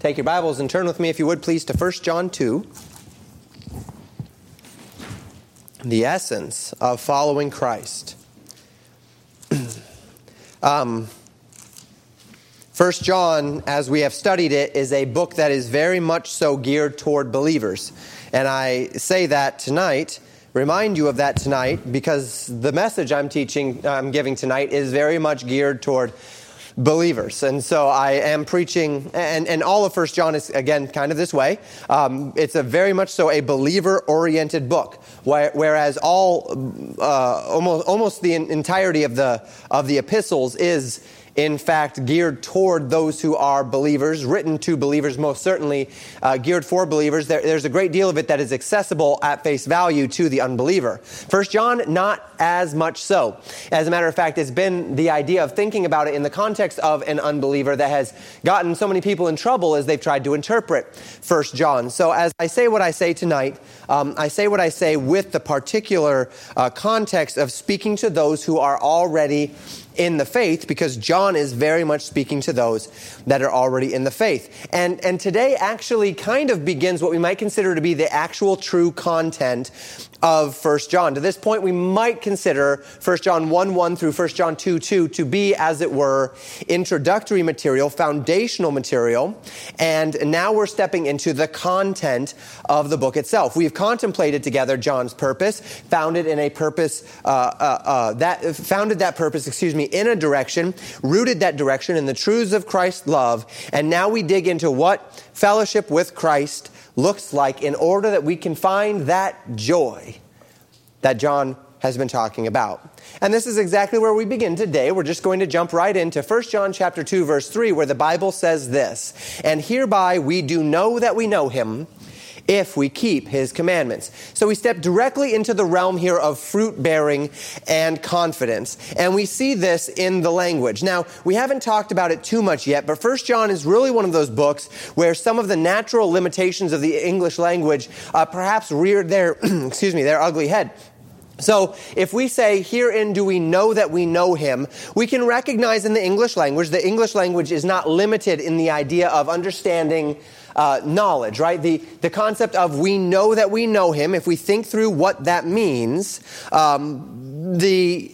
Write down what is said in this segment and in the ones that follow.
Take your Bibles and turn with me, if you would, please, to 1 John 2. The essence of following Christ. um, 1 John, as we have studied it, is a book that is very much so geared toward believers. And I say that tonight, remind you of that tonight, because the message I'm teaching, I'm giving tonight is very much geared toward believers. And so I am preaching, and, and all of First John is, again, kind of this way. Um, it's a very much so a believer oriented book, whereas all, uh, almost, almost the entirety of the, of the epistles is in fact, geared toward those who are believers, written to believers, most certainly uh, geared for believers. There, there's a great deal of it that is accessible at face value to the unbeliever. First John, not as much so. As a matter of fact, it's been the idea of thinking about it in the context of an unbeliever that has gotten so many people in trouble as they've tried to interpret First John. So, as I say what I say tonight, um, I say what I say with the particular uh, context of speaking to those who are already in the faith because John is very much speaking to those that are already in the faith. And, and today actually kind of begins what we might consider to be the actual true content of 1 John. To this point, we might consider 1 John 1 1 through 1 John 2 2 to be, as it were, introductory material, foundational material. And now we're stepping into the content of the book itself. We've contemplated together John's purpose, founded in a purpose, uh, uh, uh, that founded that purpose, excuse me, in a direction, rooted that direction in the truths of Christ's love. And now we dig into what fellowship with Christ looks like in order that we can find that joy that John has been talking about. And this is exactly where we begin today. We're just going to jump right into 1 John chapter 2 verse 3 where the Bible says this, "And hereby we do know that we know him if we keep his commandments. So we step directly into the realm here of fruit bearing and confidence. And we see this in the language. Now, we haven't talked about it too much yet, but First John is really one of those books where some of the natural limitations of the English language uh, perhaps reared their, excuse me, their ugly head. So, if we say, herein do we know that we know him, we can recognize in the English language, the English language is not limited in the idea of understanding uh, knowledge, right? The, the concept of we know that we know him, if we think through what that means, um, the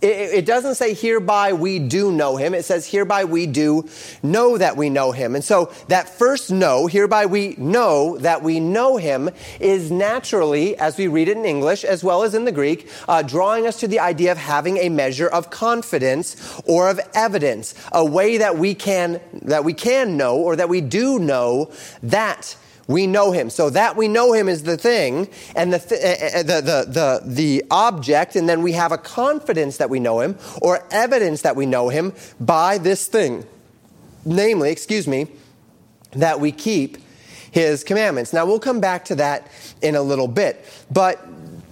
it, doesn't say hereby we do know him. It says hereby we do know that we know him. And so that first know, hereby we know that we know him, is naturally, as we read it in English as well as in the Greek, uh, drawing us to the idea of having a measure of confidence or of evidence, a way that we can, that we can know or that we do know that we know him. So that we know him is the thing and the, th- uh, the, the, the, the object, and then we have a confidence that we know him or evidence that we know him by this thing. Namely, excuse me, that we keep his commandments. Now we'll come back to that in a little bit. But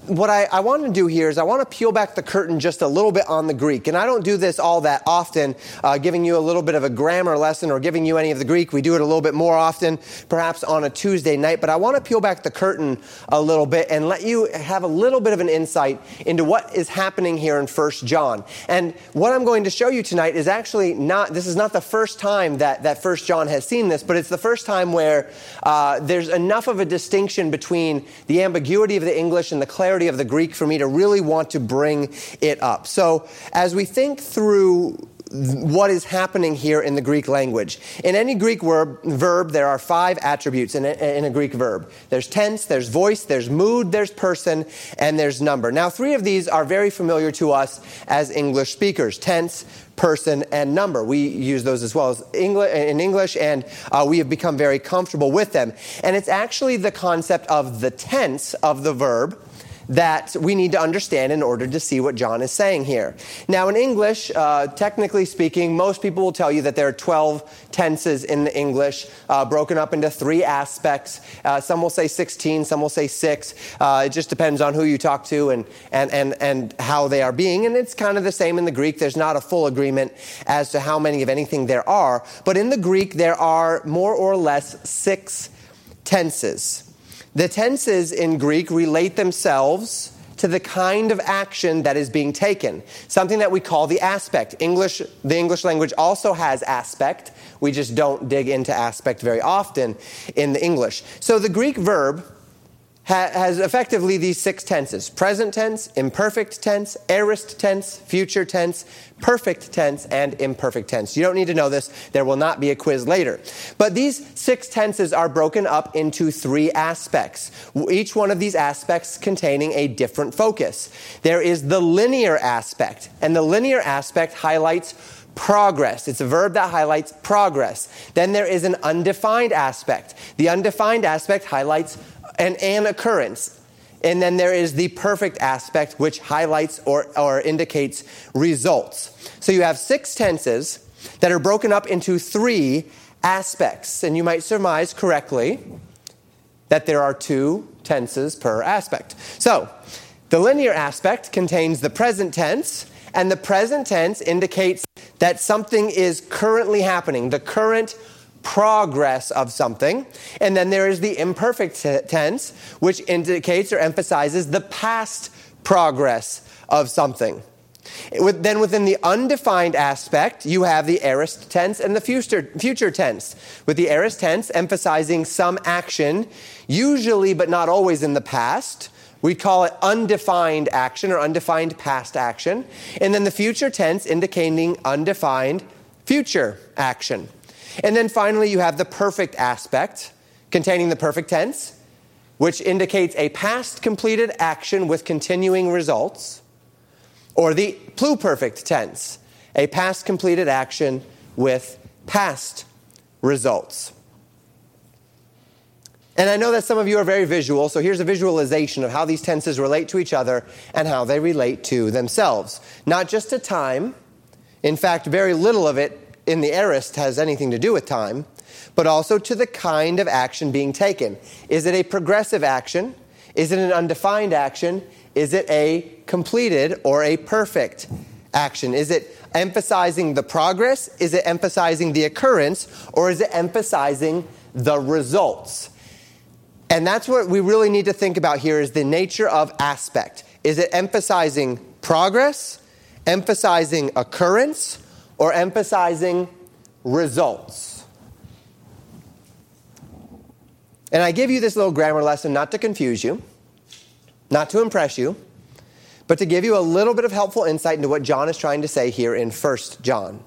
what I, I, want to do here is I want to peel back the curtain just a little bit on the Greek. And I don't do this all that often, uh, giving you a little bit of a grammar lesson or giving you any of the Greek. We do it a little bit more often, perhaps on a Tuesday night. But I want to peel back the curtain a little bit and let you have a little bit of an insight into what is happening here in First John. And what I'm going to show you tonight is actually not, this is not the first time that, that First John has seen this, but it's the first time where uh, there's enough of a distinction between the ambiguity of the English and the clarity of the Greek for me to really want to bring it up. So, as we think through what is happening here in the Greek language. In any Greek verb, verb there are five attributes in a, in a, Greek verb. There's tense, there's voice, there's mood, there's person, and there's number. Now, three of these are very familiar to us as English speakers tense, person, and number. We use those as well as English, in English, and uh, we have become very comfortable with them. And it's actually the concept of the tense of the verb that we need to understand in order to see what John is saying here. Now, in English, uh, technically speaking, most people will tell you that there are 12 tenses in the English, uh, broken up into three aspects. Uh, some will say 16, some will say six. Uh, it just depends on who you talk to and, and, and, and how they are being. And it's kind of the same in the Greek. There's not a full agreement as to how many of anything there are. But in the Greek, there are more or less six tenses. The tenses in Greek relate themselves to the kind of action that is being taken, something that we call the aspect. English, the English language also has aspect. We just don't dig into aspect very often in the English. So the Greek verb has effectively these six tenses present tense, imperfect tense, aorist tense, future tense, perfect tense, and imperfect tense. You don't need to know this, there will not be a quiz later. But these six tenses are broken up into three aspects, each one of these aspects containing a different focus. There is the linear aspect, and the linear aspect highlights progress. It's a verb that highlights progress. Then there is an undefined aspect. The undefined aspect highlights an, an occurrence. And then there is the perfect aspect, which highlights or, or indicates results. So you have six tenses that are broken up into three aspects. And you might surmise correctly that there are two tenses per aspect. So the linear aspect contains the present tense, and the present tense indicates that something is currently happening, the current progress of something. And then there is the imperfect tense, which indicates or emphasizes the past progress of something. Then within the undefined aspect, you have the aorist tense and the future, future tense, with the aorist tense emphasizing some action, usually but not always in the past. We call it undefined action or undefined past action. And then the future tense indicating undefined future action. And then finally, you have the perfect aspect containing the perfect tense, which indicates a past completed action with continuing results, or the pluperfect tense, a past completed action with past results. And I know that some of you are very visual, so here's a visualization of how these tenses relate to each other and how they relate to themselves. Not just to time, in fact, very little of it in the aorist has anything to do with time, but also to the kind of action being taken. Is it a progressive action? Is it an undefined action? Is it a completed or a perfect action? Is it emphasizing the progress? Is it emphasizing the occurrence? Or is it emphasizing the results? And that's what we really need to think about here is the nature of aspect. Is it emphasizing progress, emphasizing occurrence, or emphasizing results. And I give you this little grammar lesson not to confuse you, not to impress you, but to give you a little bit of helpful insight into what John is trying to say here in 1 John.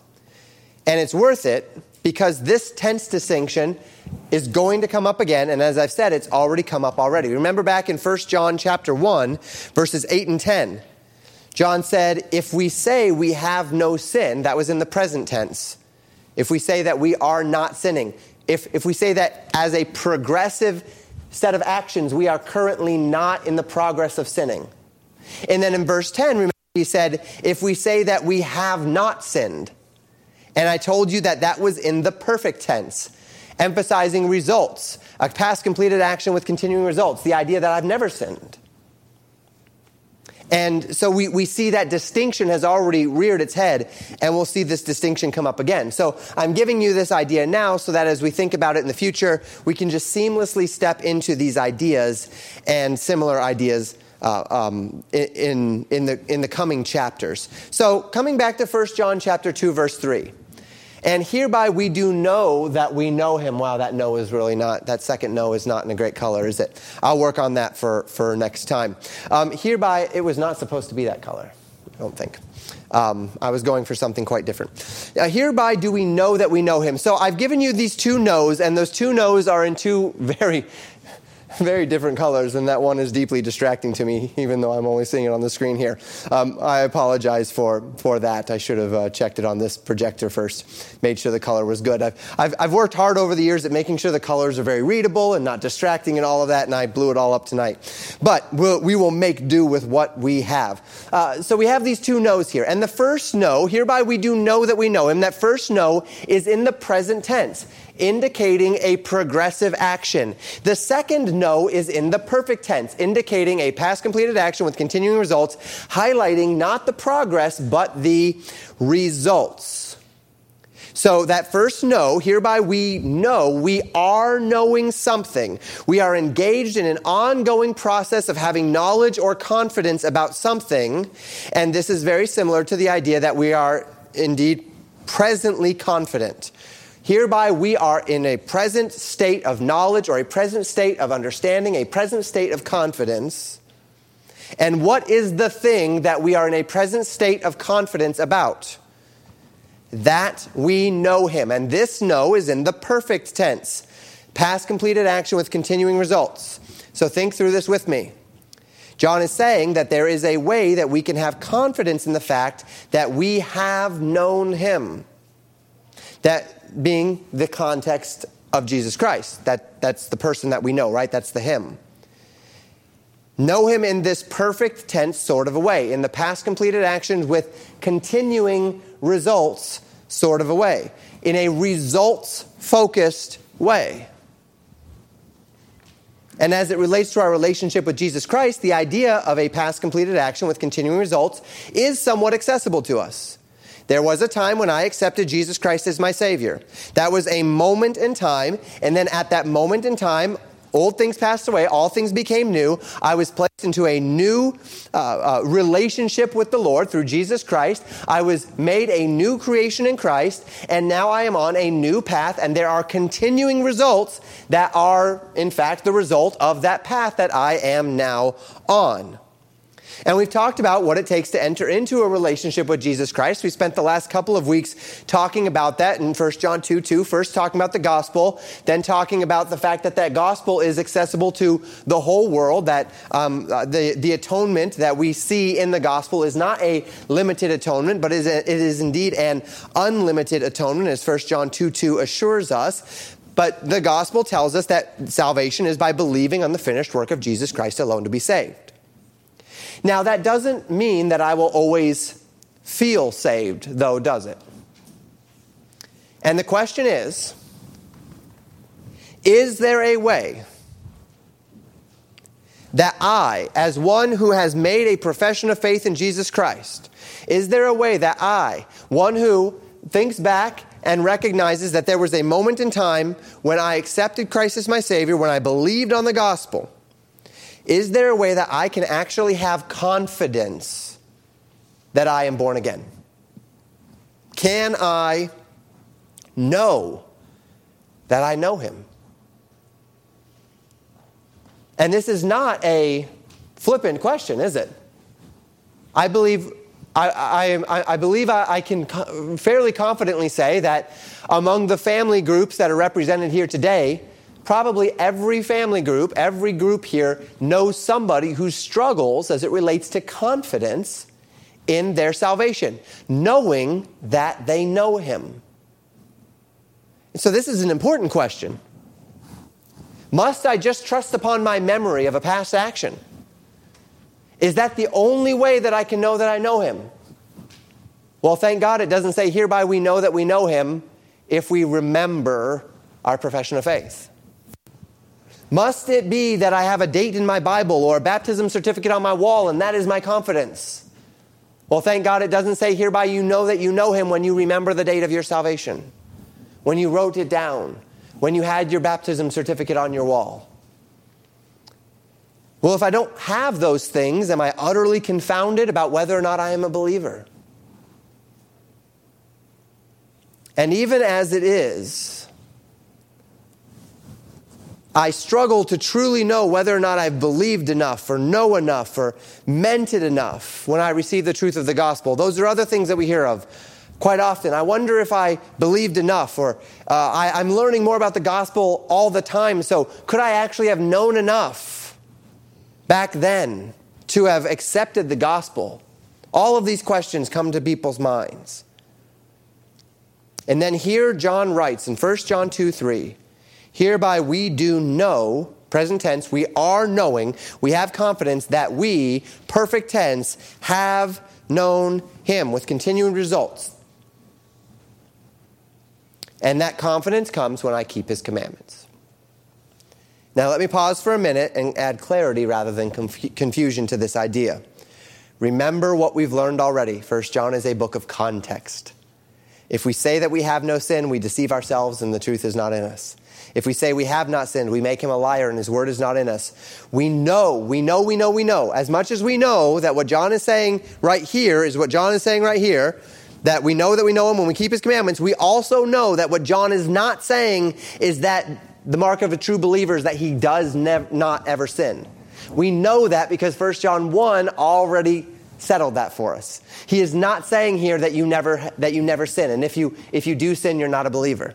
And it's worth it because this tense distinction is going to come up again and as I've said it's already come up already. Remember back in 1 John chapter 1 verses 8 and 10. John said, if we say we have no sin, that was in the present tense. If we say that we are not sinning, if, if we say that as a progressive set of actions, we are currently not in the progress of sinning. And then in verse 10, remember, he said, if we say that we have not sinned, and I told you that that was in the perfect tense, emphasizing results, a past completed action with continuing results, the idea that I've never sinned. And so we, we see that distinction has already reared its head, and we'll see this distinction come up again. So I'm giving you this idea now so that as we think about it in the future, we can just seamlessly step into these ideas and similar ideas uh, um, in, in, the, in the coming chapters. So coming back to 1 John chapter 2, verse 3. And hereby we do know that we know him. Wow, that no is really not, that second no is not in a great color, is it? I'll work on that for, for next time. Um, hereby, it was not supposed to be that color, I don't think. Um, I was going for something quite different. Uh, hereby do we know that we know him. So I've given you these two no's, and those two no's are in two very very different colors, and that one is deeply distracting to me, even though I'm only seeing it on the screen here. Um, I apologize for, for that. I should have uh, checked it on this projector first, made sure the color was good. I've, I've, I've, worked hard over the years at making sure the colors are very readable and not distracting and all of that, and I blew it all up tonight. But we'll, we will make do with what we have. Uh, so we have these two no's here. And the first no, hereby we do know that we know him, that first no is in the present tense indicating a progressive action. The second no is in the perfect tense, indicating a past completed action with continuing results, highlighting not the progress, but the results. So, that first know, hereby we know we are knowing something. We are engaged in an ongoing process of having knowledge or confidence about something. And this is very similar to the idea that we are indeed presently confident. Hereby we are in a present state of knowledge or a present state of understanding, a present state of confidence. And what is the thing that we are in a present state of confidence about? that we know him. And this know is in the perfect tense, past completed action with continuing results. So think through this with me. John is saying that there is a way that we can have confidence in the fact that we have known him. That being the context of Jesus Christ. That, that's the person that we know, right? That's the him. Know him in this perfect tense sort of a way, in the past completed actions with continuing results sort of a way, in a results focused way. And as it relates to our relationship with Jesus Christ, the idea of a past completed action with continuing results is somewhat accessible to us. There was a time when I accepted Jesus Christ as my Savior. That was a moment in time, and then at that moment in time, Old things passed away, all things became new. I was placed into a new uh, uh, relationship with the Lord through Jesus Christ. I was made a new creation in Christ, and now I am on a new path, and there are continuing results that are, in fact, the result of that path that I am now on. And we've talked about what it takes to enter into a relationship with Jesus Christ. We spent the last couple of weeks talking about that in 1 John 2 2. First, talking about the gospel, then talking about the fact that that gospel is accessible to the whole world, that um, uh, the, the atonement that we see in the gospel is not a limited atonement, but is a, it is indeed an unlimited atonement, as 1 John 2 2 assures us. But the gospel tells us that salvation is by believing on the finished work of Jesus Christ alone to be saved. Now, that doesn't mean that I will always feel saved, though, does it? And the question is Is there a way that I, as one who has made a profession of faith in Jesus Christ, is there a way that I, one who thinks back and recognizes that there was a moment in time when I accepted Christ as my Savior, when I believed on the gospel, is there a way that I can actually have confidence that I am born again? Can I know that I know him? And this is not a flippant question, is it? I believe I, I, I, believe I, I can fairly confidently say that among the family groups that are represented here today, probably every family group, every group here knows somebody who struggles as it relates to confidence in their salvation, knowing that they know Him. So, this is an important question. Must I just trust upon my memory of a past action? Is that the only way that I can know that I know Him? Well, thank God it doesn't say, hereby we know that we know Him if we remember our profession of faith. Must it be that I have a date in my Bible or a baptism certificate on my wall and that is my confidence? Well, thank God it doesn't say hereby you know that you know him when you remember the date of your salvation, when you wrote it down, when you had your baptism certificate on your wall. Well, if I don't have those things, am I utterly confounded about whether or not I am a believer? And even as it is, I struggle to truly know whether or not I've believed enough or know enough or meant it enough when I receive the truth of the gospel. Those are other things that we hear of quite often. I wonder if I believed enough or uh, I, I'm learning more about the gospel all the time. So could I actually have known enough back then to have accepted the gospel? All of these questions come to people's minds. And then here John writes in 1 John 2 3. Hereby we do know, present tense, we are knowing, we have confidence that we, perfect tense, have known him with continuing results. And that confidence comes when I keep his commandments. Now, let me pause for a minute and add clarity rather than conf- confusion to this idea. Remember what we've learned already. First John is a book of context. If we say that we have no sin, we deceive ourselves and the truth is not in us. If we say we have not sinned, we make him a liar and his word is not in us. We know, we know, we know, we know. As much as we know that what John is saying right here is what John is saying right here, that we know that we know him when we keep his commandments, we also know that what John is not saying is that the mark of a true believer is that he does nev- not ever sin. We know that because 1 John 1 already settled that for us. He is not saying here that you never that you never sin and if you if you do sin you're not a believer.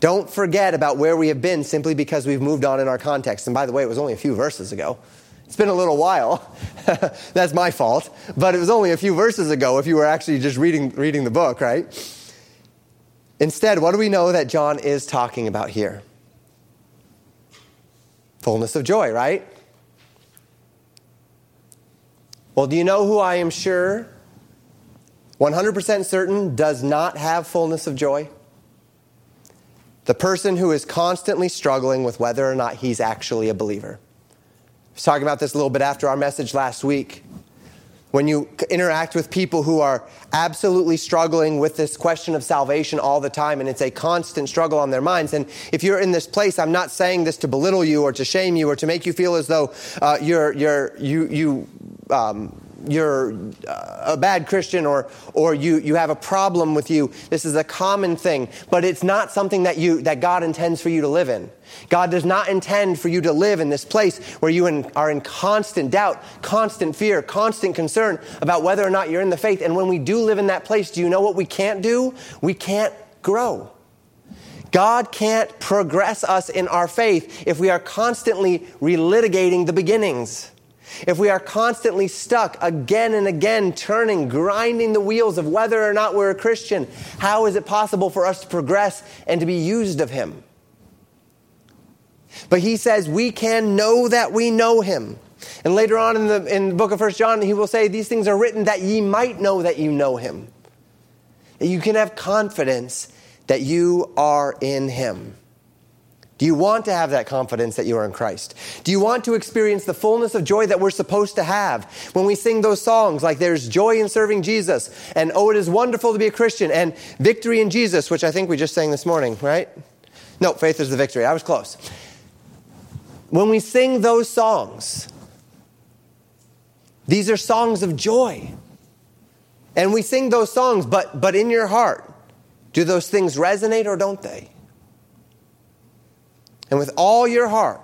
Don't forget about where we have been simply because we've moved on in our context. And by the way, it was only a few verses ago. It's been a little while. That's my fault. But it was only a few verses ago if you were actually just reading, reading the book, right? Instead, what do we know that John is talking about here? Fullness of joy, right? Well, do you know who I am sure, 100% certain, does not have fullness of joy? The person who is constantly struggling with whether or not he's actually a believer. I was talking about this a little bit after our message last week. When you interact with people who are absolutely struggling with this question of salvation all the time, and it's a constant struggle on their minds. And if you're in this place, I'm not saying this to belittle you or to shame you or to make you feel as though uh, you're, you're, you, you um, you're uh, a bad Christian or, or you, you have a problem with you. This is a common thing, but it's not something that, you, that God intends for you to live in. God does not intend for you to live in this place where you in, are in constant doubt, constant fear, constant concern about whether or not you're in the faith. And when we do live in that place, do you know what we can't do? We can't grow. God can't progress us in our faith if we are constantly relitigating the beginnings. If we are constantly stuck again and again, turning, grinding the wheels of whether or not we're a Christian, how is it possible for us to progress and to be used of Him? But he says we can know that we know Him. And later on in the, in the book of First John, he will say, These things are written that ye might know that you know Him. That you can have confidence that you are in Him. Do you want to have that confidence that you are in Christ? Do you want to experience the fullness of joy that we're supposed to have when we sing those songs like there's joy in serving Jesus and oh, it is wonderful to be a Christian and victory in Jesus, which I think we just sang this morning, right? No, faith is the victory. I was close. When we sing those songs, these are songs of joy. And we sing those songs, but, but in your heart, do those things resonate or don't they? And with all your heart,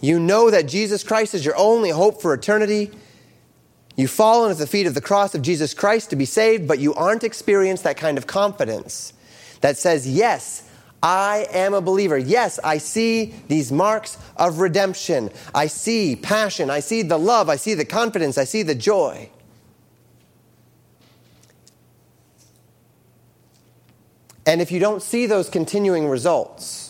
you know that Jesus Christ is your only hope for eternity. You've fallen at the feet of the cross of Jesus Christ to be saved, but you aren't experienced that kind of confidence that says, Yes, I am a believer. Yes, I see these marks of redemption. I see passion. I see the love. I see the confidence. I see the joy. And if you don't see those continuing results,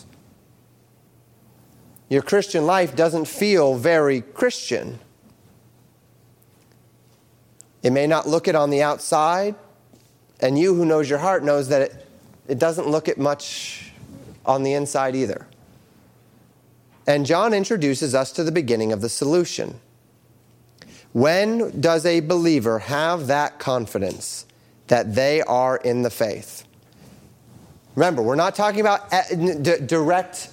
your Christian life doesn't feel very Christian. It may not look it on the outside, and you who knows your heart knows that it, it doesn't look it much on the inside either. And John introduces us to the beginning of the solution. When does a believer have that confidence that they are in the faith? Remember, we're not talking about uh, direct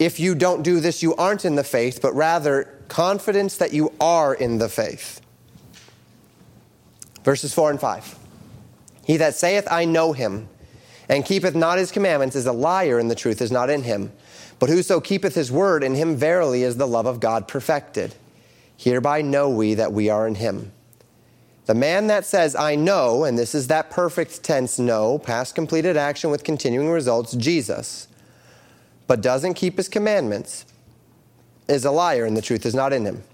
if you don't do this, you aren't in the faith, but rather confidence that you are in the faith. Verses 4 and 5. He that saith, I know him, and keepeth not his commandments, is a liar, and the truth is not in him. But whoso keepeth his word, in him verily is the love of God perfected. Hereby know we that we are in him. The man that says, I know, and this is that perfect tense know, past completed action with continuing results, Jesus but doesn't keep his commandments is a liar and the truth is not in him.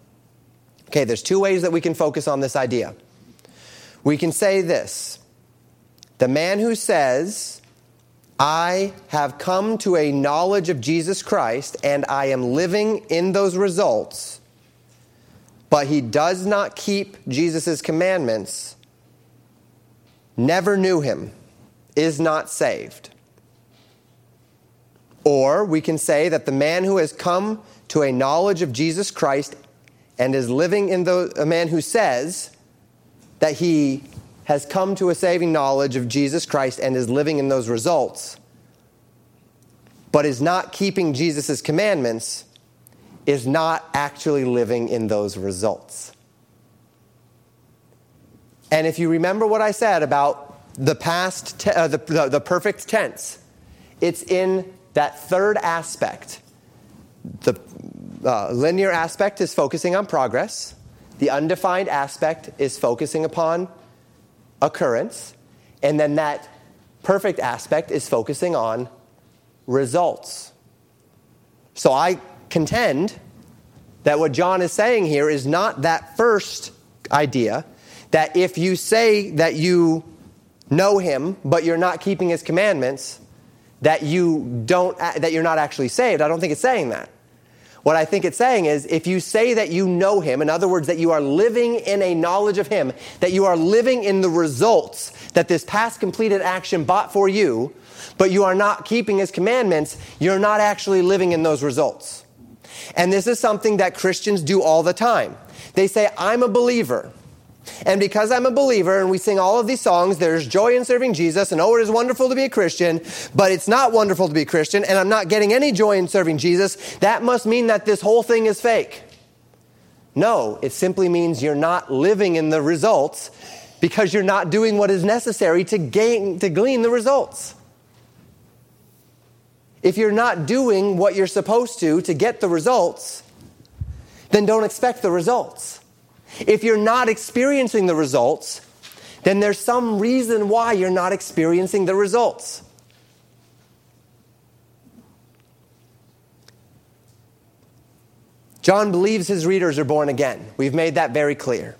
Okay, there's two ways that we can focus on this idea. We can say this the man who says, I have come to a knowledge of Jesus Christ and I am living in those results, but he does not keep Jesus' commandments, never knew him, is not saved. Or we can say that the man who has come to a knowledge of Jesus Christ and is living in the a man who says that he has come to a saving knowledge of Jesus Christ and is living in those results, but is not keeping Jesus' commandments, is not actually living in those results. And if you remember what I said about the past, te- uh, the, the, the perfect tense, it's in that third aspect. The uh, linear aspect is focusing on progress. The undefined aspect is focusing upon occurrence. And then that perfect aspect is focusing on results. So I contend that what John is saying here is not that first idea that if you say that you know him but you're not keeping his commandments that you don't that you're not actually saved. I don't think it's saying that. What I think it's saying is if you say that you know him, in other words, that you are living in a knowledge of him, that you are living in the results that this past completed action bought for you, but you are not keeping his commandments, you're not actually living in those results. And this is something that Christians do all the time. They say, I'm a believer. And because I'm a believer and we sing all of these songs, there's joy in serving Jesus and oh, it is wonderful to be a Christian, but it's not wonderful to be a Christian and I'm not getting any joy in serving Jesus, that must mean that this whole thing is fake. No, it simply means you're not living in the results because you're not doing what is necessary to gain, to glean the results. If you're not doing what you're supposed to to get the results, then don't expect the results. If you're not experiencing the results, then there's some reason why you're not experiencing the results. John believes his readers are born again. We've made that very clear.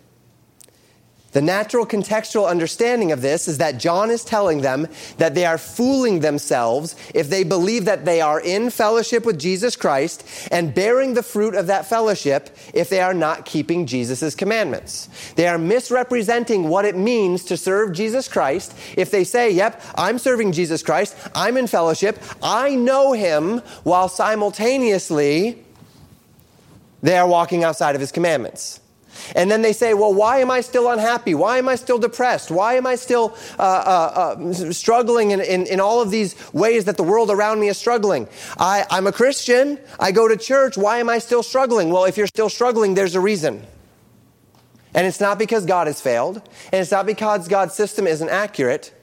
The natural contextual understanding of this is that John is telling them that they are fooling themselves if they believe that they are in fellowship with Jesus Christ and bearing the fruit of that fellowship if they are not keeping Jesus' commandments. They are misrepresenting what it means to serve Jesus Christ if they say, Yep, I'm serving Jesus Christ, I'm in fellowship, I know him, while simultaneously they are walking outside of his commandments. And then they say, well, why am I still unhappy? Why am I still depressed? Why am I still uh, uh, uh, struggling in, in, in, all of these ways that the world around me is struggling? I, I'm a Christian. I go to church. Why am I still struggling? Well, if you're still struggling, there's a reason. And it's not because God has failed, and it's not because God's system isn't accurate.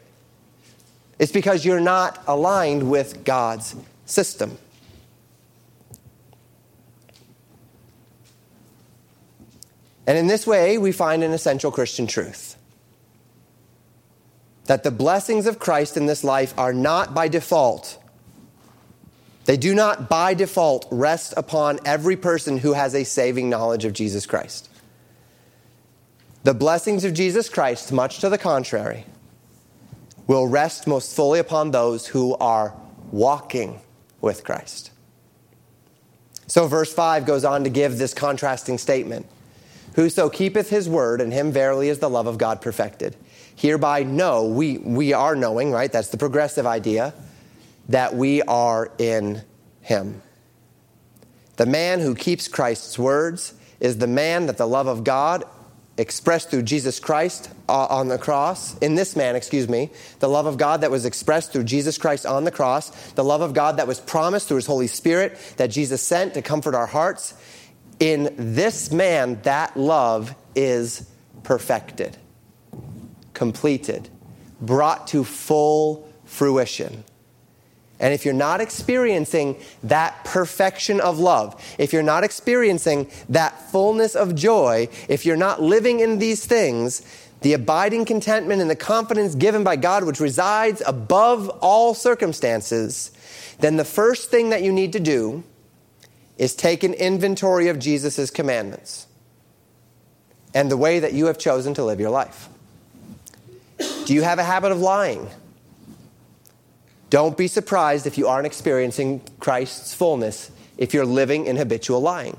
It's because you're not aligned with God's system. And in this way, we find an essential Christian truth that the blessings of Christ in this life are not by default. They do not by default rest upon every person who has a saving knowledge of Jesus Christ. The blessings of Jesus Christ, much to the contrary, will rest most fully upon those who are walking with Christ. So, verse 5 goes on to give this contrasting statement. Whoso keepeth his word, and him verily is the love of God perfected. Hereby know, we, we are knowing, right? That's the progressive idea, that we are in him. The man who keeps Christ's words is the man that the love of God expressed through Jesus Christ uh, on the cross, in this man, excuse me, the love of God that was expressed through Jesus Christ on the cross, the love of God that was promised through his Holy Spirit that Jesus sent to comfort our hearts, in this man, that love is perfected, completed, brought to full fruition. And if you're not experiencing that perfection of love, if you're not experiencing that fullness of joy, if you're not living in these things, the abiding contentment and the confidence given by God, which resides above all circumstances, then the first thing that you need to do is take an inventory of Jesus' commandments and the way that you have chosen to live your life. Do you have a habit of lying? Don't be surprised if you aren't experiencing Christ's fullness if you're living in habitual lying.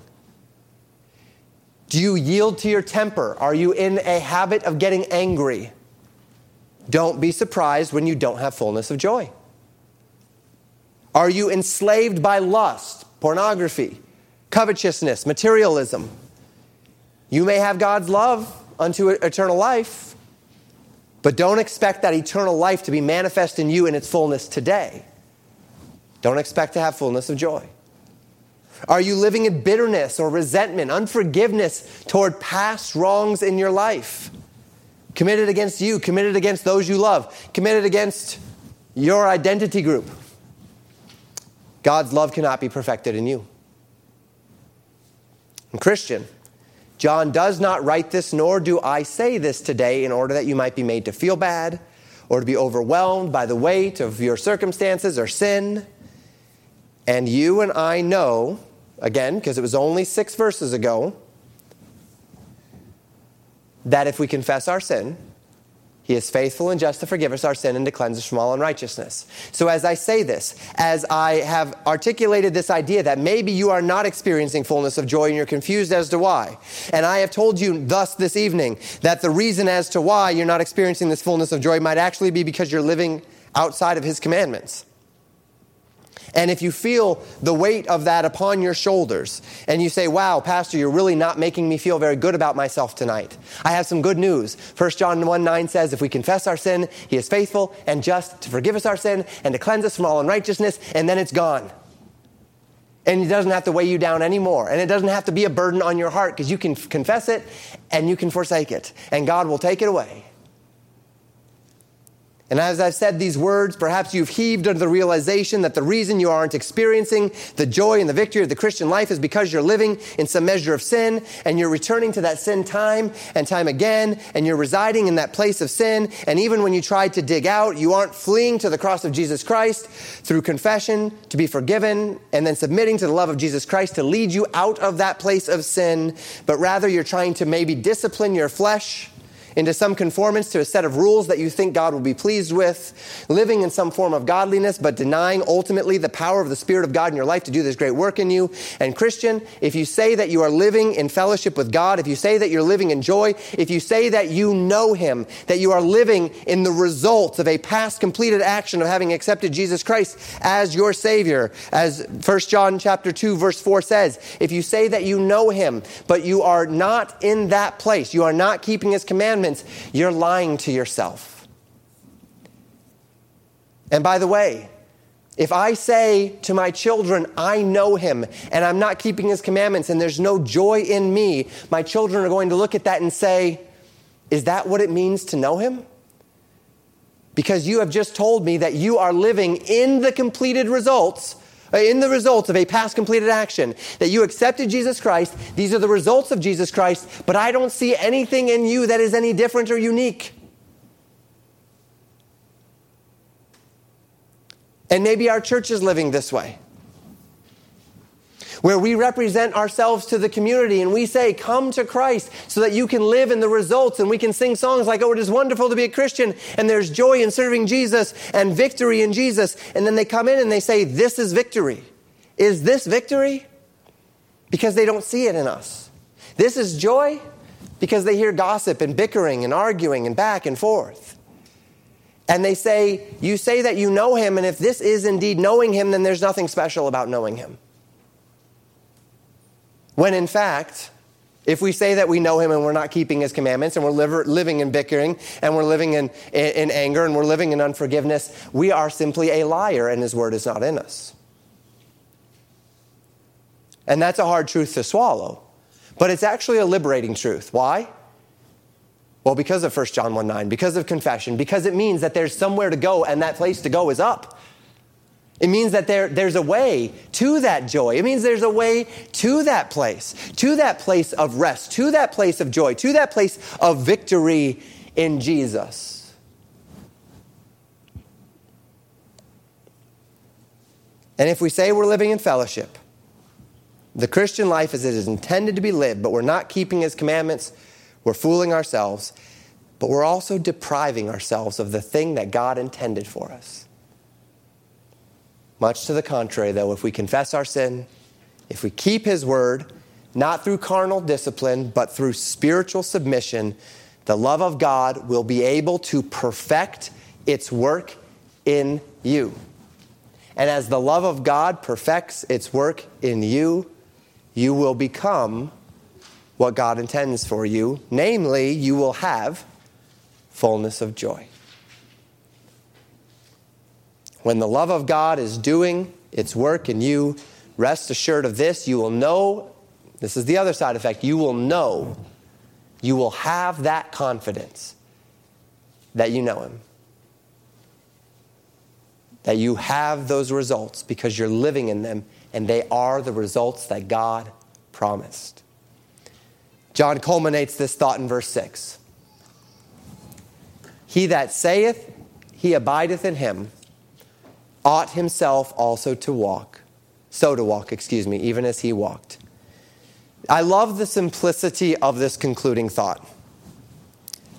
Do you yield to your temper? Are you in a habit of getting angry? Don't be surprised when you don't have fullness of joy. Are you enslaved by lust? Pornography, covetousness, materialism. You may have God's love unto eternal life, But don't expect that eternal life to be manifest in you in its fullness today. Don't expect to have fullness of joy. Are you living in bitterness or resentment, unforgiveness toward past wrongs in your life? Committed against you, committed against those you love, committed against your identity group. God's love cannot be perfected in you. And Christian, John does not write this, nor do I say this today in order that you might be made to feel bad or to be overwhelmed by the weight of your circumstances or sin. And you and I know, again, because it was only six verses ago, that if we confess our sin, he is faithful and just to forgive us our sin and to cleanse us from all unrighteousness. So, as I say this, as I have articulated this idea that maybe you are not experiencing fullness of joy and you're confused as to why, and I have told you thus this evening that the reason as to why you're not experiencing this fullness of joy might actually be because you're living outside of His commandments. And if you feel the weight of that upon your shoulders and you say, wow, Pastor, you're really not making me feel very good about myself tonight, I have some good news. 1 John 1 9 says, if we confess our sin, he is faithful and just to forgive us our sin and to cleanse us from all unrighteousness, and then it's gone. And it doesn't have to weigh you down anymore. And it doesn't have to be a burden on your heart because you can confess it and you can forsake it. And God will take it away. And as I've said these words, perhaps you've heaved under the realization that the reason you aren't experiencing the joy and the victory of the Christian life is because you're living in some measure of sin and you're returning to that sin time and time again and you're residing in that place of sin. And even when you try to dig out, you aren't fleeing to the cross of Jesus Christ through confession to be forgiven and then submitting to the love of Jesus Christ to lead you out of that place of sin, but rather you're trying to maybe discipline your flesh into some conformance to a set of rules that you think God will be pleased with, living in some form of godliness, but denying ultimately the power of the Spirit of God in your life to do this great work in you. And Christian, if you say that you are living in fellowship with God, if you say that you're living in joy, if you say that you know Him, that you are living in the results of a past completed action of having accepted Jesus Christ as your Savior, as 1 John chapter 2 verse 4 says, if you say that you know Him, but you are not in that place, you are not keeping His commandments, commandments, you're lying to yourself. And by the way, if I say to my children, I know him, and I'm not keeping his commandments, and there's no joy in me, my children are going to look at that and say, Is that what it means to know him? Because you have just told me that you are living in the completed results Uh, in the results of a past completed action, that you accepted Jesus Christ. These are the results of Jesus Christ, but I don't see anything in you that is any different or unique. And maybe our church is living this way where we represent ourselves to the community and we say, Come to Christ so that you can live in the results. And we can sing songs like, Oh, it is wonderful to be a Christian. And there's joy in serving Jesus and victory in Jesus. And then they come in and they say, This is victory. Is this victory? Because they don't see it in us. This is joy because they hear gossip and bickering and arguing and back and forth. And they say, You say that you know him, and if this is indeed knowing him, then there's nothing special about knowing him. When in fact, if we say that we know him and we're not keeping his commandments and we're living in bickering and we're living in, in, anger and we're living in unforgiveness, we are simply a liar and his word is not in us. And that's a hard truth to swallow. But it's actually a liberating truth. Why? Well, because of 1 John 1 9, because of confession, because it means that there's somewhere to go and that place to go is up. It means that there, there's a way to that joy. It means there's a way to that place, to that place of rest, to that place of joy, to that place of victory in Jesus. And if we say we're living in fellowship, the Christian life as it is intended to be lived, but we're not keeping his commandments, we're fooling ourselves, but we're also depriving ourselves of the thing that God intended for us. Much to the contrary, though, if we confess our sin, if we keep His word, not through carnal discipline, but through spiritual submission, the love of God will be able to perfect its work in you. And as the love of God perfects its work in you, you will become what God intends for you. Namely, you will have fullness of joy. When the love of God is doing its work in you, rest assured of this, you will know, this is the other side effect, you will know, you will have that confidence that you know Him. That you have those results because you're living in them and they are the results that God promised. John culminates this thought in verse 6. He that saith he abideth in him ought himself also to walk, so to walk, excuse me, even as he walked. I love the simplicity of this concluding thought.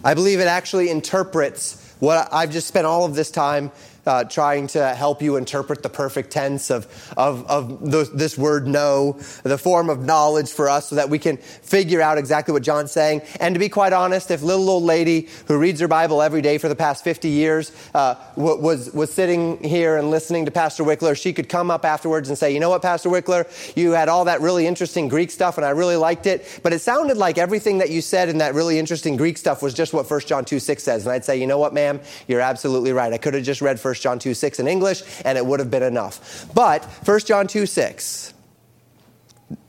I believe it actually interprets what I've just spent all of this time uh, trying to help you interpret the perfect tense of, of, of the, this word know, the form of knowledge for us so that we can figure out exactly what John's saying. And to be quite honest, if little old lady who reads her Bible every day for the past 50 years uh, was, was sitting here and listening to Pastor Wickler, she could come up afterwards and say, you know what, Pastor Wickler, you had all that really interesting Greek stuff and I really liked it, but it sounded like everything that you said in that really interesting Greek stuff was just what 1 John 2 6 says. And I'd say, you know what, ma'am, you're absolutely right. I could have just read 1 John 2 6 in English, and it would have been enough. But 1 John 2 6,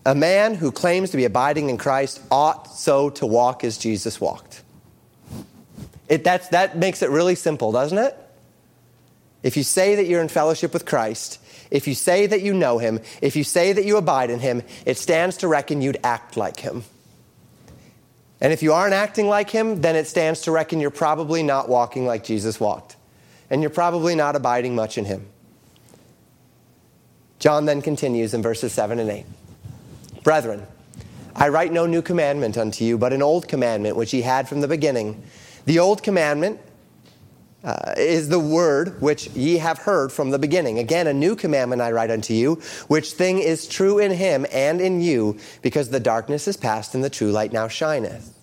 a man who claims to be abiding in Christ ought so to walk as Jesus walked. It, that's, that makes it really simple, doesn't it? If you say that you're in fellowship with Christ, if you say that you know him, if you say that you abide in him, it stands to reckon you'd act like him. And if you aren't acting like him, then it stands to reckon you're probably not walking like Jesus walked and you're probably not abiding much in him. John then continues in verses 7 and 8 Brethren, I write no new commandment unto you, but an old commandment which ye had from the beginning. The old commandment uh, is the word which ye have heard from the beginning. Again, a new commandment I write unto you, which thing is true in him and in you, because the darkness is past and the true light now shineth.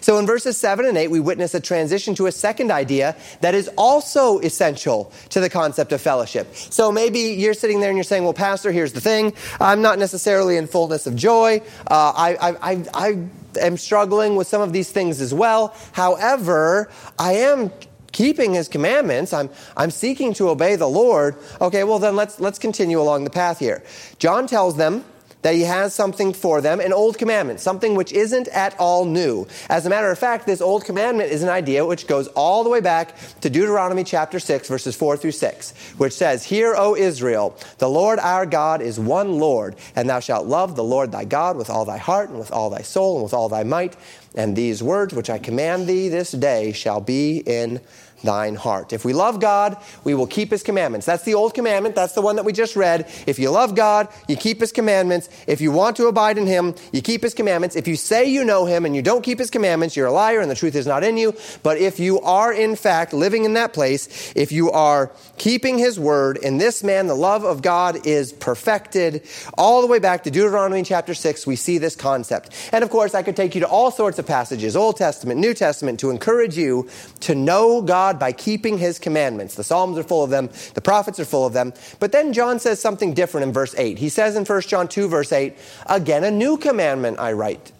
So in verses 7 and 8, we witness a transition to a second idea that is also essential to the concept of fellowship. So maybe you're sitting there and you're saying, well, Pastor, here's the thing. I'm not necessarily in fullness of joy. Uh, I, I, I, I am struggling with some of these things as well. However, I am keeping his commandments. I'm, I'm seeking to obey the Lord. Okay, well, then let's, let's continue along the path here. John tells them that he has something for them, an old commandment, something which isn't at all new. As a matter of fact, this old commandment is an idea which goes all the way back to Deuteronomy chapter 6, verses 4 through 6, which says, Hear, O Israel, the Lord our God is one Lord, and thou shalt love the Lord thy God with all thy heart, and with all thy soul, and with all thy might. And these words which I command thee this day shall be in thine heart. If we love God, we will keep his commandments. That's the old commandment. That's the one that we just read. If you love God, you keep his commandments. If you want to abide in him, you keep his commandments. If you say you know him and you don't keep his commandments, you're a liar and the truth is not in you. But if you are in fact living in that place, if you are keeping his word, in this man the love of God is perfected. All the way back to Deuteronomy chapter 6, we see this concept. And of course, I could take you to all sorts of passages, Old Testament, New Testament, to encourage you to know God God by keeping his commandments. The Psalms are full of them, the prophets are full of them. But then John says something different in verse 8. He says in 1 John 2, verse 8, Again, a new commandment I write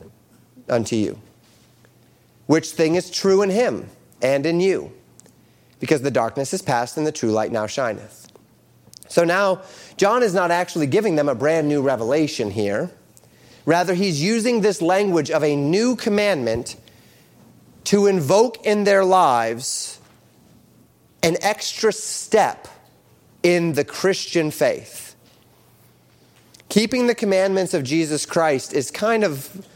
unto you, which thing is true in him and in you, because the darkness is past and the true light now shineth. So now, John is not actually giving them a brand new revelation here. Rather, he's using this language of a new commandment to invoke in their lives an extra step in the Christian faith. Keeping the commandments of Jesus Christ is kind of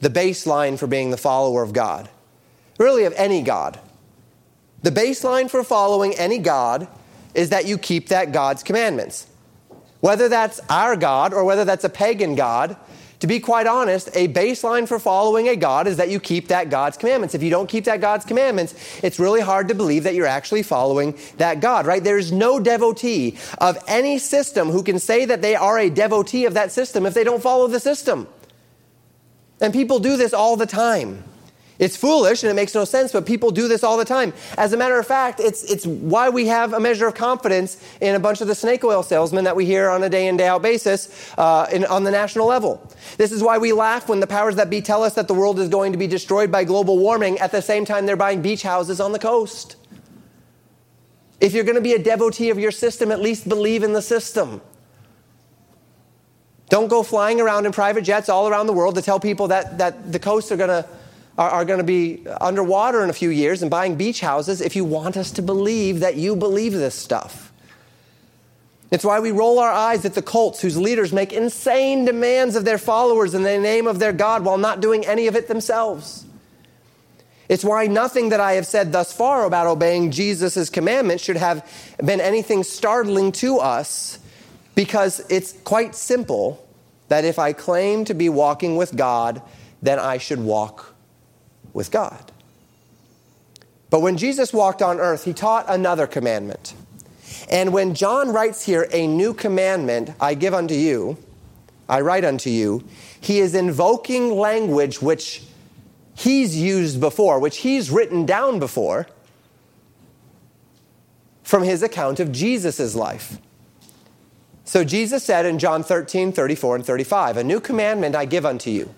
the baseline for being the follower of God, really, of any God. The baseline for following any God is that you keep that God's commandments. Whether that's our God or whether that's a pagan God, to be quite honest, a baseline for following a God is that you keep that God's commandments. If you don't keep that God's commandments, it's really hard to believe that you're actually following that God, right? There's no devotee of any system who can say that they are a devotee of that system if they don't follow the system. And people do this all the time. It's foolish and it makes no sense, but people do this all the time. As a matter of fact, it's, it's why we have a measure of confidence in a bunch of the snake oil salesmen that we hear on a day in, day out basis uh, in, on the national level. This is why we laugh when the powers that be tell us that the world is going to be destroyed by global warming at the same time they're buying beach houses on the coast. If you're going to be a devotee of your system, at least believe in the system. Don't go flying around in private jets all around the world to tell people that, that the coasts are going to are, are going to be underwater in a few years and buying beach houses if you want us to believe that you believe this stuff. It's why we roll our eyes at the cults whose leaders make insane demands of their followers in the name of their God while not doing any of it themselves. It's why nothing that I have said thus far about obeying Jesus' commandments should have been anything startling to us because it's quite simple that if I claim to be walking with God, then I should walk with God. But when Jesus walked on earth, he taught another commandment. And when John writes here, a new commandment I give unto you, I write unto you, he is invoking language which he's used before, which he's written down before from his account of Jesus' life. So Jesus said in John 13, 34, and 35, A new commandment I give unto you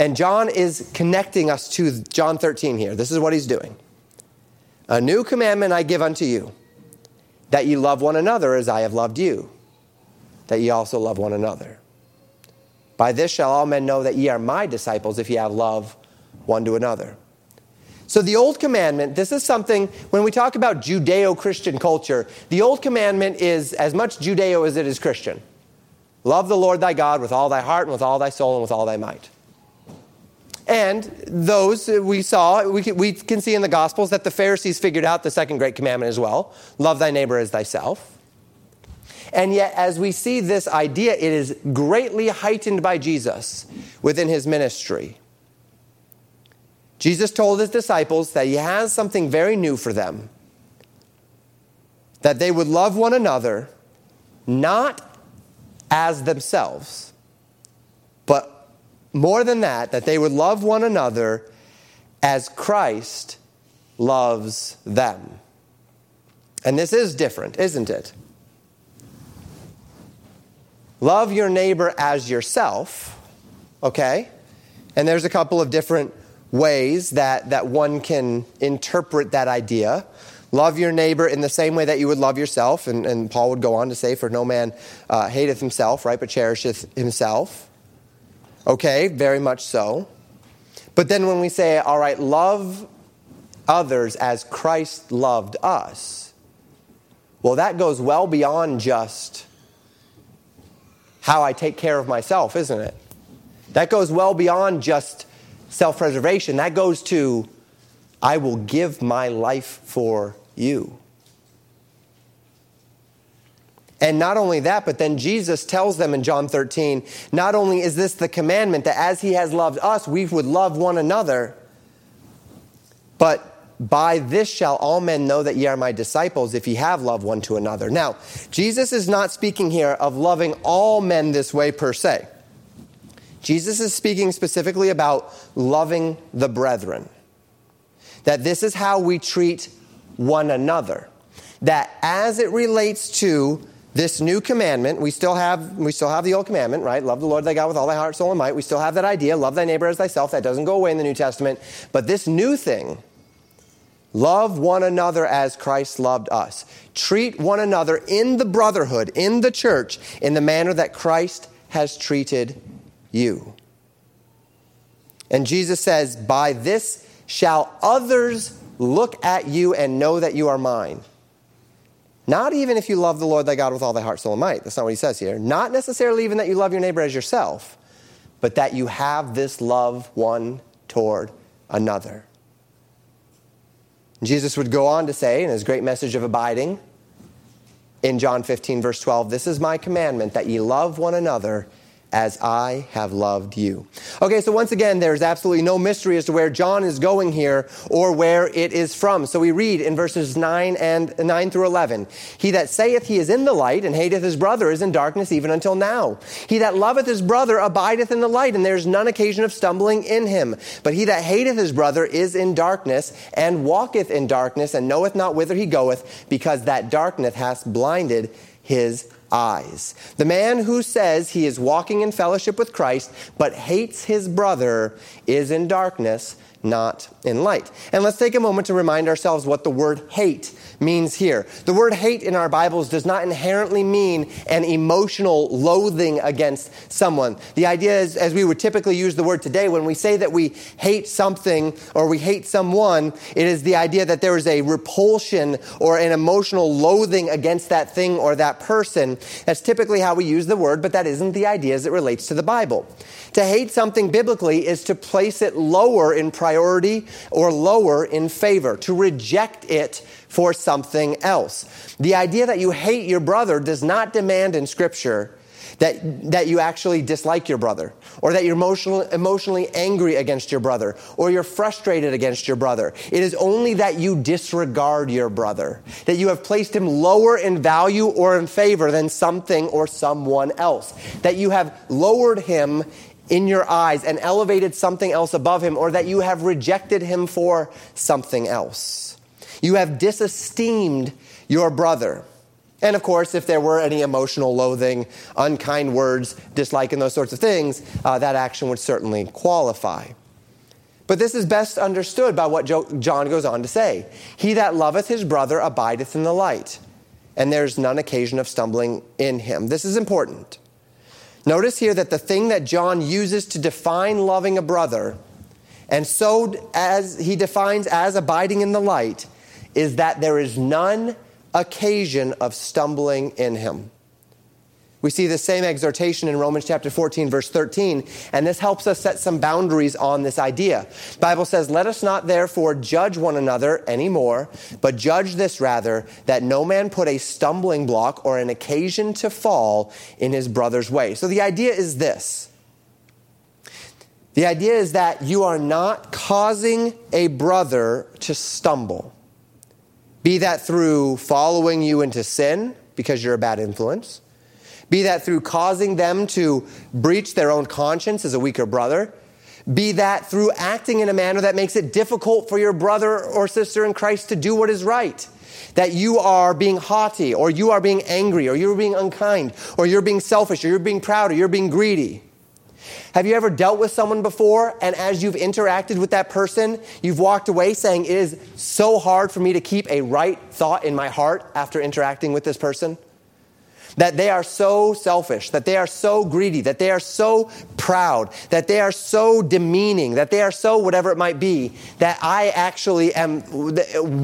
and John is connecting us to John 13 here. This is what he's doing. A new commandment I give unto you, that ye love one another as I have loved you, that ye also love one another. By this shall all men know that ye are my disciples if ye have love one to another. So, the old commandment, this is something, when we talk about Judeo Christian culture, the old commandment is as much Judeo as it is Christian. Love the Lord thy God with all thy heart and with all thy soul and with all thy might. And those we saw, we can, we can see in the Gospels that the Pharisees figured out the second great commandment as well love thy neighbor as thyself. And yet, as we see this idea, it is greatly heightened by Jesus within his ministry. Jesus told his disciples that he has something very new for them that they would love one another not as themselves, more than that, that they would love one another as Christ loves them. And this is different, isn't it? Love your neighbor as yourself, okay? And there's a couple of different ways that, that one can interpret that idea. Love your neighbor in the same way that you would love yourself. And, and Paul would go on to say, For no man uh, hateth himself, right, but cherisheth himself. Okay, very much so. But then when we say, all right, love others as Christ loved us, well, that goes well beyond just how I take care of myself, isn't it? That goes well beyond just self preservation. That goes to, I will give my life for you. And not only that, but then Jesus tells them in John 13, not only is this the commandment that as he has loved us, we would love one another, but by this shall all men know that ye are my disciples if ye have love one to another. Now, Jesus is not speaking here of loving all men this way per se. Jesus is speaking specifically about loving the brethren. That this is how we treat one another. That as it relates to this new commandment, we still have we still have the old commandment, right? Love the Lord thy God with all thy heart, soul, and might. We still have that idea, love thy neighbor as thyself. That doesn't go away in the New Testament. But this new thing, love one another as Christ loved us. Treat one another in the brotherhood, in the church, in the manner that Christ has treated you. And Jesus says, By this shall others look at you and know that you are mine. Not even if you love the Lord thy God with all thy heart, soul, and might. That's not what he says here. Not necessarily even that you love your neighbor as yourself, but that you have this love one toward another. Jesus would go on to say in his great message of abiding in John 15, verse 12, This is my commandment, that ye love one another as I have loved you. Okay, so once again, there's absolutely no mystery as to where John is going here or where it is from. So we read in verses 9 and 9 through 11, He that saith he is in the light and hateth his brother is in darkness even until now. He that loveth his brother abideth in the light, and there is none occasion of stumbling in him. But he that hateth his brother is in darkness and walketh in darkness and knoweth not whither he goeth, because that darkness hath blinded his eyes. The man who says he is walking in fellowship with Christ but hates his brother is in darkness not in light. And let's take a moment to remind ourselves what the word hate means here. The word hate in our Bibles does not inherently mean an emotional loathing against someone. The idea is, as we would typically use the word today, when we say that we hate something or we hate someone, it is the idea that there is a repulsion or an emotional loathing against that thing or that person. That's typically how we use the word, but that isn't the idea as it relates to the Bible. To hate something biblically is to place it lower in priority or lower in favor, to reject it for something else. The idea that you hate your brother does not demand in Scripture that, that you actually dislike your brother, or that you're emotional, emotionally angry against your brother, or you're frustrated against your brother. It is only that you disregard your brother, that you have placed him lower in value or in favor than something or someone else, that you have lowered him in your eyes and elevated something else above him, or that you have rejected him for something else. You have disesteemed your brother. And of course, if there were any emotional loathing, unkind words, dislike, and those sorts of things, uh, that action would certainly qualify. But this is best understood by what John goes on to say He that loveth his brother abideth in the light, and there's none occasion of stumbling in him. This is important. Notice here that the thing that John uses to define loving a brother, and so as he defines as abiding in the light, is that there is none occasion of stumbling in him. We see the same exhortation in Romans chapter 14 verse 13, and this helps us set some boundaries on this idea. The Bible says, "Let us not therefore judge one another anymore, but judge this rather that no man put a stumbling block or an occasion to fall in his brother's way." So the idea is this. The idea is that you are not causing a brother to stumble. Be that through following you into sin because you're a bad influence be that through causing them to breach their own conscience as a weaker brother, be that through acting in a manner that makes it difficult for your brother or sister in Christ to do what is right. That you are being haughty, or you are being angry, or you're being unkind, or you're being selfish, or you're being proud, or you're being greedy. Have you ever dealt with someone before, and as you've interacted with that person, you've walked away saying, It is so hard for me to keep a right thought in my heart after interacting with this person? That they are so selfish, that they are so greedy, that they are so proud, that they are so demeaning, that they are so whatever it might be, that I actually am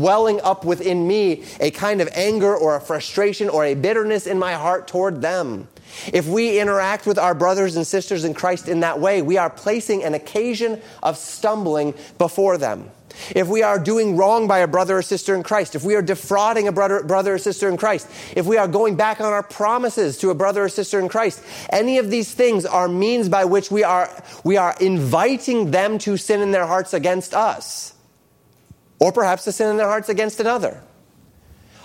welling up within me a kind of anger or a frustration or a bitterness in my heart toward them. If we interact with our brothers and sisters in Christ in that way, we are placing an occasion of stumbling before them if we are doing wrong by a brother or sister in Christ, if we are defrauding a brother, brother or sister in Christ, if we are going back on our promises to a brother or sister in Christ, any of these things are means by which we are, we are inviting them to sin in their hearts against us, or perhaps to sin in their hearts against another.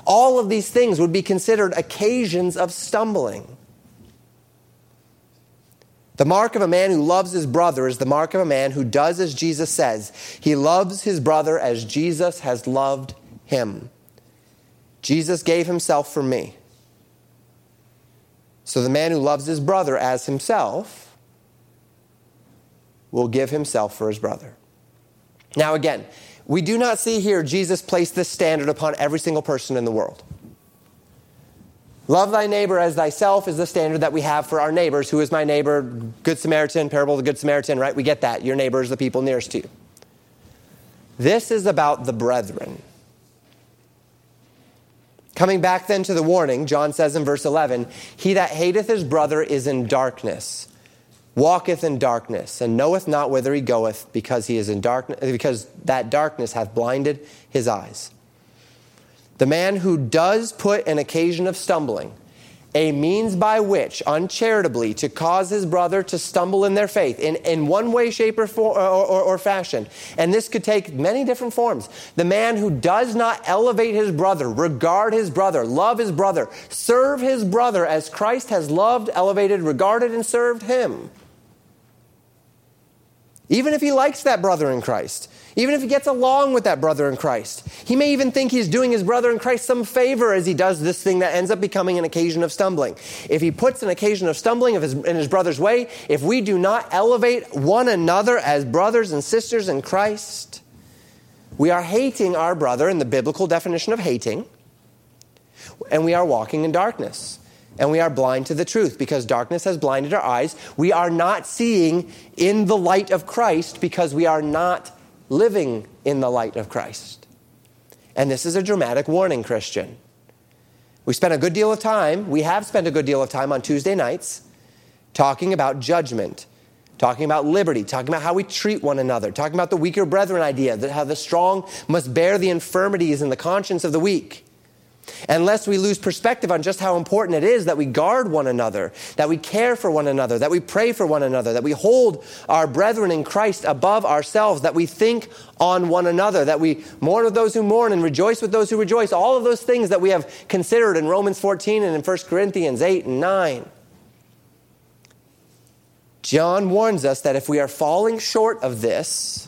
All of these things would be considered occasions of stumbling. The mark of a man who loves his brother is the mark of a man who does as Jesus says. He loves his brother as Jesus has loved him. Jesus gave himself for me. So the man who loves his brother as himself will give himself for his brother. Now, again, we do not see here Jesus place this standard upon every single person in the world. Love thy neighbor as thyself is the standard that we have for our neighbors. Who is my neighbor? Good Samaritan, parable of the Good Samaritan, right? We get that. Your neighbor is the people nearest to you. This is about the brethren. Coming back then to the warning, John says in verse 11, He that hateth his brother is in darkness, walketh in darkness, and knoweth not whither he goeth, because he is in darkness, because that darkness hath blinded his eyes. The man who does put an occasion of stumbling a means by which, uncharitably, to cause his brother to stumble in their faith in, in one way, shape, or, for, or, or, or fashion. And this could take many different forms. The man who does not elevate his brother, regard his brother, love his brother, serve his brother as Christ has loved, elevated, regarded, and served him. Even if he likes that brother in Christ, even if he gets along with that brother in Christ. He may even think he's doing his brother in Christ some favor as he does this thing that ends up becoming an occasion of stumbling. If he puts an occasion of stumbling in his brother's way, if we do not elevate one another as brothers and sisters in Christ, we are hating our brother in the biblical definition of hating, and we are walking in darkness and we are blind to the truth because darkness has blinded our eyes. We are not seeing in the light of Christ because we are not living in the light of Christ. And this is a dramatic warning, Christian. We spent a good deal of time, we have spent a good deal of time on Tuesday nights talking about judgment, talking about liberty, talking about how we treat one another, talking about the weaker brethren idea, that how the strong must bear the infirmities and the conscience of the weak. Unless we lose perspective on just how important it is that we guard one another, that we care for one another, that we pray for one another, that we hold our brethren in Christ above ourselves, that we think on one another, that we mourn with those who mourn and rejoice with those who rejoice. All of those things that we have considered in Romans 14 and in 1 Corinthians 8 and 9. John warns us that if we are falling short of this,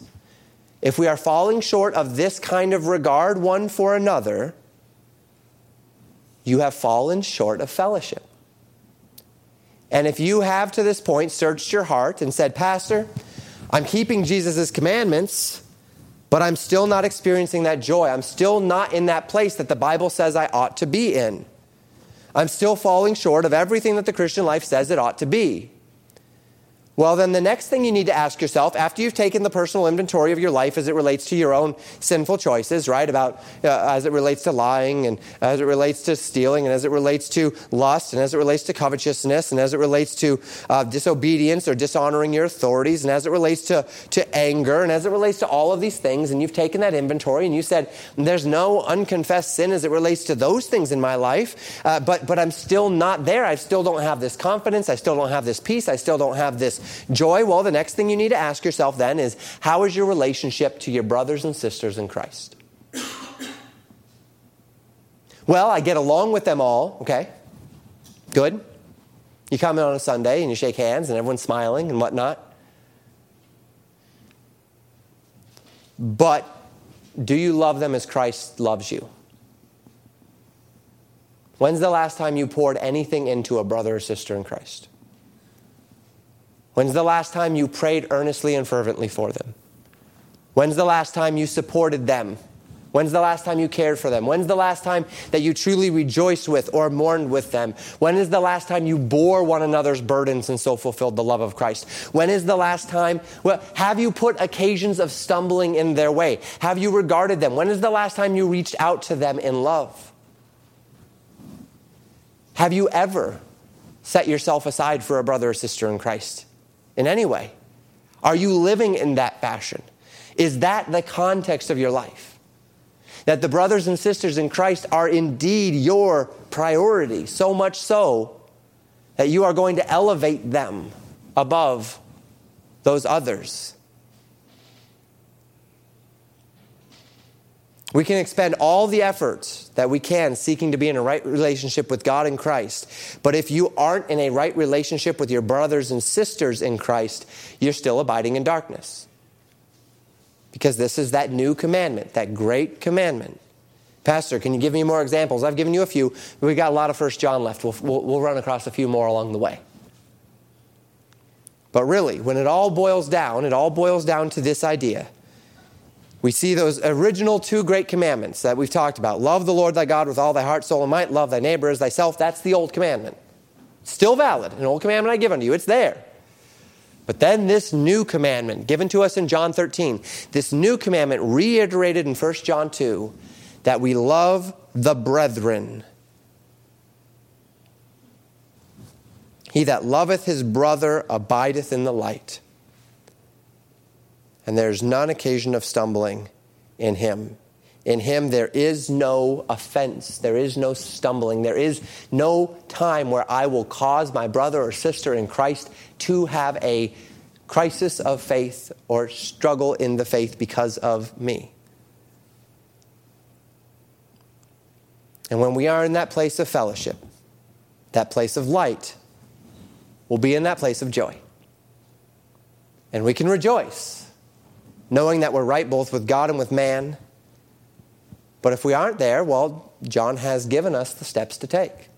if we are falling short of this kind of regard one for another, you have fallen short of fellowship. And if you have to this point searched your heart and said, Pastor, I'm keeping Jesus' commandments, but I'm still not experiencing that joy. I'm still not in that place that the Bible says I ought to be in. I'm still falling short of everything that the Christian life says it ought to be. Well, then the next thing you need to ask yourself after you've taken the personal inventory of your life as it relates to your own sinful choices, right? About uh, as it relates to lying and as it relates to stealing and as it relates to lust and as it relates to covetousness and as it relates to uh, disobedience or dishonoring your authorities and as it relates to, to anger and as it relates to all of these things. And you've taken that inventory and you said, there's no unconfessed sin as it relates to those things in my life, uh, but, but I'm still not there. I still don't have this confidence. I still don't have this peace. I still don't have this joy? Well, the next thing you need to ask yourself then is how is your relationship to your brothers and sisters in Christ? Well, I get along with them all, okay? Good. You come in on a Sunday and you shake hands and everyone's smiling and whatnot. But do you love them as Christ loves you? When's the last time you poured anything into a brother or sister in Christ? When's the last time you prayed earnestly and fervently for them? When's the last time you supported them? When's the last time you cared for them? When's the last time that you truly rejoiced with or mourned with them? When is the last time you bore one another's burdens and so fulfilled the love of Christ? When is the last time? Well, have you put occasions of stumbling in their way? Have you regarded them? When is the last time you reached out to them in love? Have you ever set yourself aside for a brother or sister in Christ? In any way? Are you living in that fashion? Is that the context of your life? That the brothers and sisters in Christ are indeed your priority, so much so that you are going to elevate them above those others. We can expend all the efforts that we can seeking to be in a right relationship with God in Christ. But if you aren't in a right relationship with your brothers and sisters in Christ, you're still abiding in darkness. Because this is that new commandment, that great commandment. Pastor, can you give me more examples? I've given you a few. We've got a lot of First John left. We'll, we'll, we'll run across a few more along the way. But really, when it all boils down, it all boils down to this idea we see those original two great commandments that we've talked about love the Lord thy God with all thy heart, soul, and might, love thy neighbor as thyself. That's the old commandment. Still valid, an old commandment I give unto you, it's there. But then this new commandment given to us in John 13, this new commandment reiterated in 1 John 2 that we love the brethren. He that loveth his brother abideth in the light and there's none occasion of stumbling in him. In him there is no offense, there is no stumbling, there is no time where I will cause my brother or sister in Christ to have a crisis of faith or struggle in the faith because of me. And when we are in that place of fellowship, that place of light, we'll be in that place of joy. And we can rejoice, knowing that we're right both with God and with man but if we aren't there, well, John has given us the steps to take.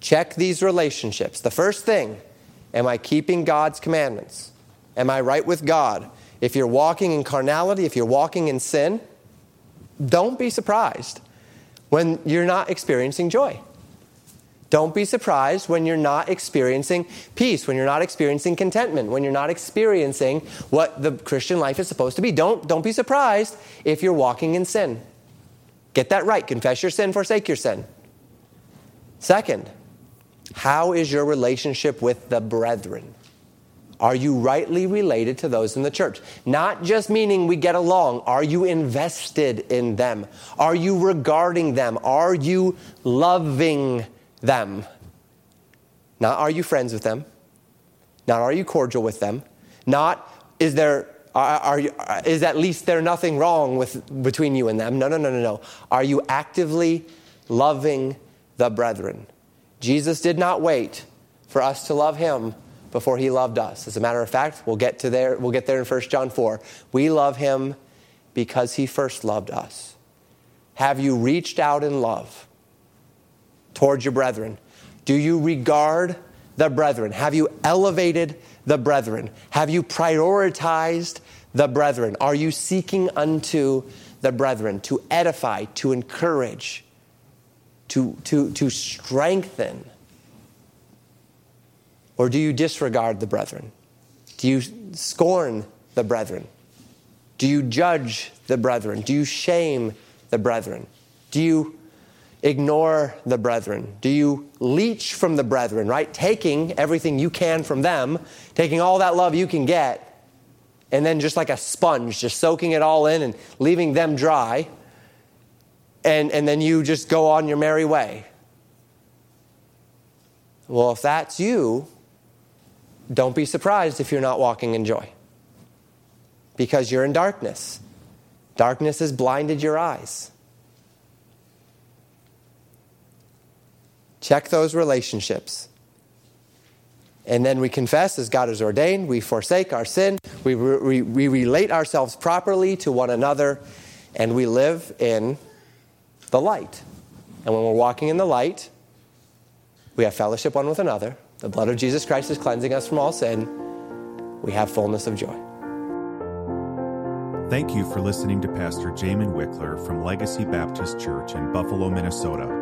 Check these relationships. The first thing am I keeping God's commandments? Am I right with God? If you're walking in carnality, if you're walking in sin, don't be surprised when you're not experiencing joy. Don't be surprised when you're not experiencing peace, when you're not experiencing contentment, when you're not experiencing what the Christian life is supposed to be. Don't, don't be surprised if you're walking in sin. Get that right. Confess your sin, forsake your sin. Second, how is your relationship with the brethren? Are you rightly related to those in the church? Not just meaning we get along. Are you invested in them? Are you regarding them? Are you loving them? Not are you friends with them? Not are you cordial with them? Not is there are, are you, is at least there nothing wrong with, between you and them? No, no, no, no, no. Are you actively loving the brethren? Jesus did not wait for us to love him before he loved us. As a matter of fact, we'll get to there, we'll get there in 1 John 4. We love him because he first loved us. Have you reached out in love towards your brethren? Do you regard the brethren? Have you elevated the brethren? Have you prioritized the brethren? Are you seeking unto the brethren to edify, to encourage, to, to, to strengthen? Or do you disregard the brethren? Do you scorn the brethren? Do you judge the brethren? Do you shame the brethren? Do you ignore the brethren? Do you leech from the brethren, right? Taking everything you can from them, taking all that love you can get, and then just like a sponge, just soaking it all in and leaving them dry, and, and then you just go on your merry way. Well, if that's you, don't be surprised if you're not walking in joy because you're in darkness. Darkness has blinded your eyes. Check those relationships. And then we confess as God has ordained. We forsake our sin. We, re- we relate ourselves properly to one another. And we live in the light. And when we're walking in the light, we have fellowship one with another. The blood of Jesus Christ is cleansing us from all sin. We have fullness of joy. Thank you for listening to Pastor Jamin Wickler from Legacy Baptist Church in Buffalo, Minnesota.